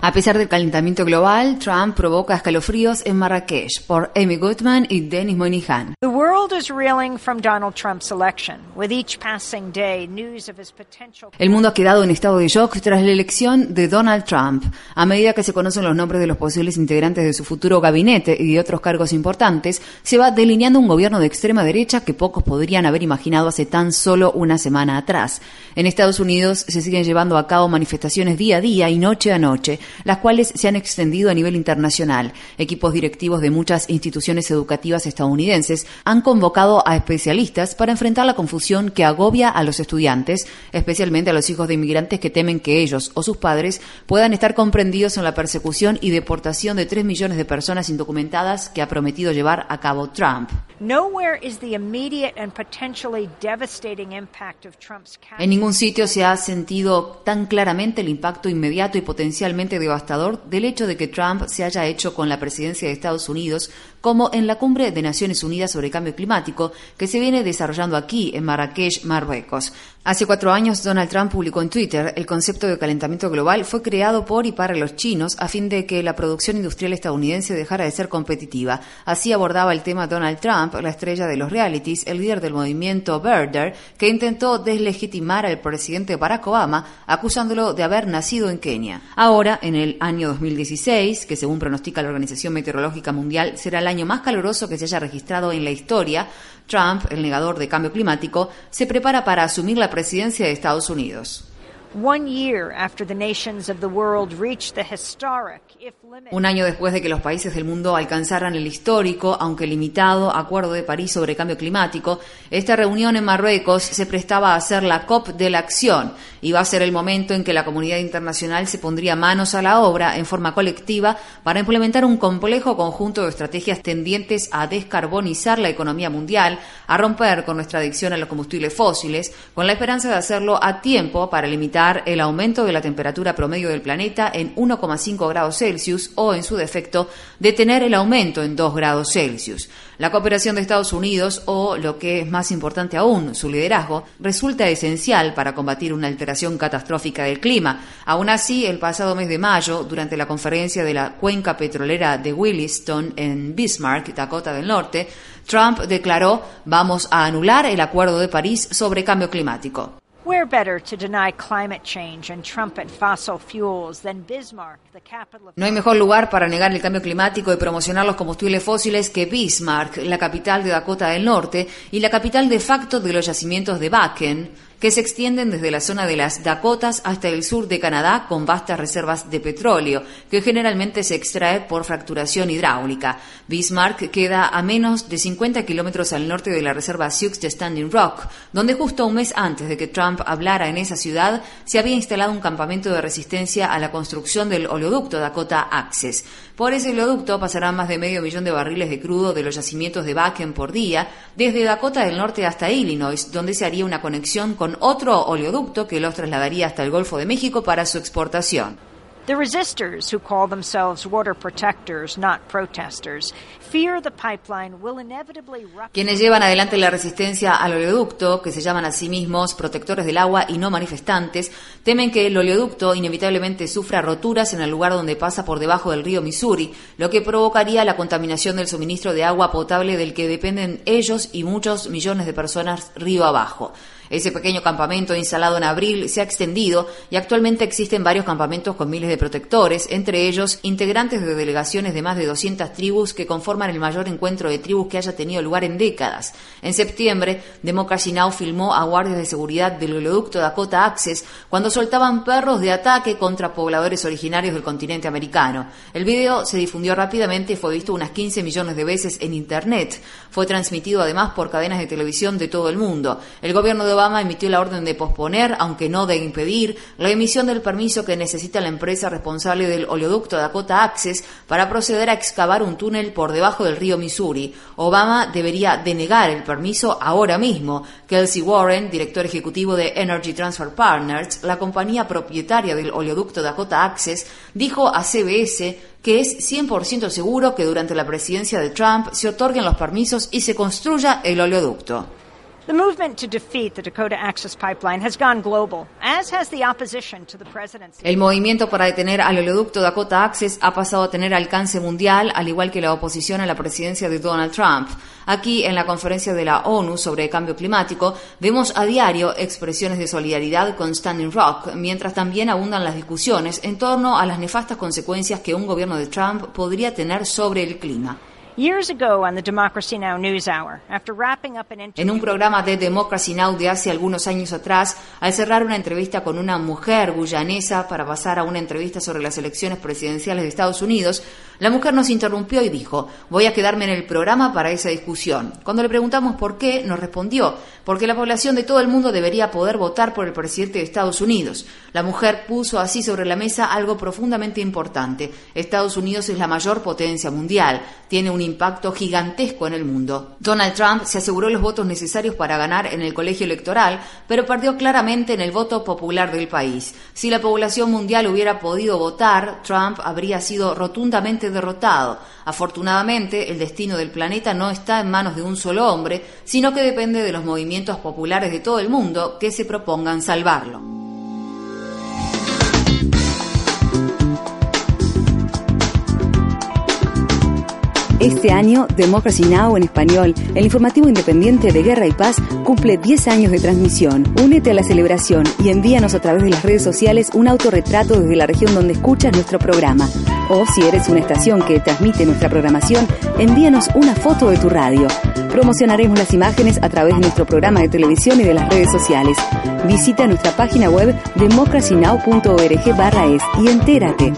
A pesar del calentamiento global, Trump provoca escalofríos en Marrakech por Amy Goodman y Dennis Moynihan. El mundo ha quedado en estado de shock tras la elección de Donald Trump. A medida que se conocen los nombres de los posibles integrantes de su futuro gabinete y de otros cargos importantes, se va delineando un gobierno de extrema derecha que pocos podrían haber imaginado hace tan solo una semana atrás. En Estados Unidos se siguen llevando a cabo manifestaciones día a día y noche a noche, las cuales se han extendido a nivel internacional. Equipos directivos de muchas instituciones educativas estadounidenses han convocado a especialistas para enfrentar la confusión que agobia a los estudiantes, especialmente a los hijos de inmigrantes que temen que ellos o sus padres puedan estar comprendidos en la persecución y deportación de 3 millones de personas indocumentadas que ha prometido llevar a cabo Trump. En ningún sitio se ha sentido tan claramente el impacto inmediato y potencialmente devastador del hecho de que Trump se haya hecho con la presidencia de Estados Unidos como en la cumbre de Naciones Unidas sobre Cambio Climático que se viene desarrollando aquí en Marrakech, Marruecos. Hace cuatro años, Donald Trump publicó en Twitter el concepto de calentamiento global fue creado por y para los chinos a fin de que la producción industrial estadounidense dejara de ser competitiva. Así abordaba el tema Donald Trump, la estrella de los realities, el líder del movimiento Birder, que intentó deslegitimar al presidente Barack Obama acusándolo de haber nacido en Kenia. Ahora, en el año 2016, que según pronostica la Organización Meteorológica Mundial será el año más caluroso que se haya registrado en la historia, Trump, el negador de cambio climático, se prepara para asumir la presidencia de Estados Unidos. Un año después de que los países del mundo alcanzaran el histórico, aunque limitado, Acuerdo de París sobre Cambio Climático, esta reunión en Marruecos se prestaba a ser la COP de la acción. Iba a ser el momento en que la comunidad internacional se pondría manos a la obra en forma colectiva para implementar un complejo conjunto de estrategias tendientes a descarbonizar la economía mundial, a romper con nuestra adicción a los combustibles fósiles, con la esperanza de hacerlo a tiempo para limitar el aumento de la temperatura promedio del planeta en 1,5 grados Celsius o, en su defecto, detener el aumento en 2 grados Celsius. La cooperación de Estados Unidos, o lo que es más importante aún, su liderazgo, resulta esencial para combatir una alteración catastrófica del clima. Aún así, el pasado mes de mayo, durante la conferencia de la cuenca petrolera de Williston en Bismarck, Dakota del Norte, Trump declaró vamos a anular el Acuerdo de París sobre cambio climático. No hay mejor lugar para negar el cambio climático y promocionar los combustibles fósiles que Bismarck, la capital de Dakota del Norte y la capital de facto de los yacimientos de Bakken, que se extienden desde la zona de las Dakotas hasta el sur de Canadá con vastas reservas de petróleo, que generalmente se extrae por fracturación hidráulica. Bismarck queda a menos de 50 kilómetros al norte de la reserva Sioux de Standing Rock, donde justo un mes antes de que Trump hablara en esa ciudad, se había instalado un campamento de resistencia a la construcción del oleoducto Dakota Access. Por ese oleoducto pasarán más de medio millón de barriles de crudo de los yacimientos de Bakken por día, desde Dakota del Norte hasta Illinois, donde se haría una conexión con otro oleoducto que los trasladaría hasta el Golfo de México para su exportación. The resistors, who call themselves water protectors, not protesters, fear the pipeline will inevitably Quienes llevan adelante la resistencia al oleoducto, que se llaman a sí mismos protectores del agua y no manifestantes, temen que el oleoducto inevitablemente sufra roturas en el lugar donde pasa por debajo del río Missouri, lo que provocaría la contaminación del suministro de agua potable del que dependen ellos y muchos millones de personas río abajo. Ese pequeño campamento instalado en abril se ha extendido y actualmente existen varios campamentos con miles de protectores, entre ellos integrantes de delegaciones de más de 200 tribus que conforman el mayor encuentro de tribus que haya tenido lugar en décadas. En septiembre, Democracy Now! filmó a guardias de seguridad del oleoducto Dakota Access cuando soltaban perros de ataque contra pobladores originarios del continente americano. El video se difundió rápidamente y fue visto unas 15 millones de veces en Internet. Fue transmitido además por cadenas de televisión de todo el mundo. El gobierno de Obama emitió la orden de posponer, aunque no de impedir, la emisión del permiso que necesita la empresa responsable del oleoducto Dakota Access para proceder a excavar un túnel por debajo del río Missouri. Obama debería denegar el permiso ahora mismo. Kelsey Warren, director ejecutivo de Energy Transfer Partners, la compañía propietaria del oleoducto Dakota Access, dijo a CBS que es 100% seguro que durante la presidencia de Trump se otorguen los permisos y se construya el oleoducto. El movimiento para detener al oleoducto Dakota Access ha pasado a tener alcance mundial, al igual que la oposición a la presidencia de Donald Trump. Aquí, en la conferencia de la ONU sobre cambio climático, vemos a diario expresiones de solidaridad con Standing Rock, mientras también abundan las discusiones en torno a las nefastas consecuencias que un gobierno de Trump podría tener sobre el clima. En un programa de Democracy Now de hace algunos años atrás, al cerrar una entrevista con una mujer guyanesa para pasar a una entrevista sobre las elecciones presidenciales de Estados Unidos, la mujer nos interrumpió y dijo, voy a quedarme en el programa para esa discusión. Cuando le preguntamos por qué, nos respondió, porque la población de todo el mundo debería poder votar por el presidente de Estados Unidos. La mujer puso así sobre la mesa algo profundamente importante. Estados Unidos es la mayor potencia mundial, tiene un impacto gigantesco en el mundo. Donald Trump se aseguró los votos necesarios para ganar en el colegio electoral, pero perdió claramente en el voto popular del país. Si la población mundial hubiera podido votar, Trump habría sido rotundamente derrotado. Afortunadamente, el destino del planeta no está en manos de un solo hombre, sino que depende de los movimientos populares de todo el mundo que se propongan salvarlo. Este año, Democracy Now! en español, el informativo independiente de Guerra y Paz, cumple 10 años de transmisión. Únete a la celebración y envíanos a través de las redes sociales un autorretrato desde la región donde escuchas nuestro programa. O si eres una estación que transmite nuestra programación, envíanos una foto de tu radio. Promocionaremos las imágenes a través de nuestro programa de televisión y de las redes sociales. Visita nuestra página web democracynow.org es y entérate.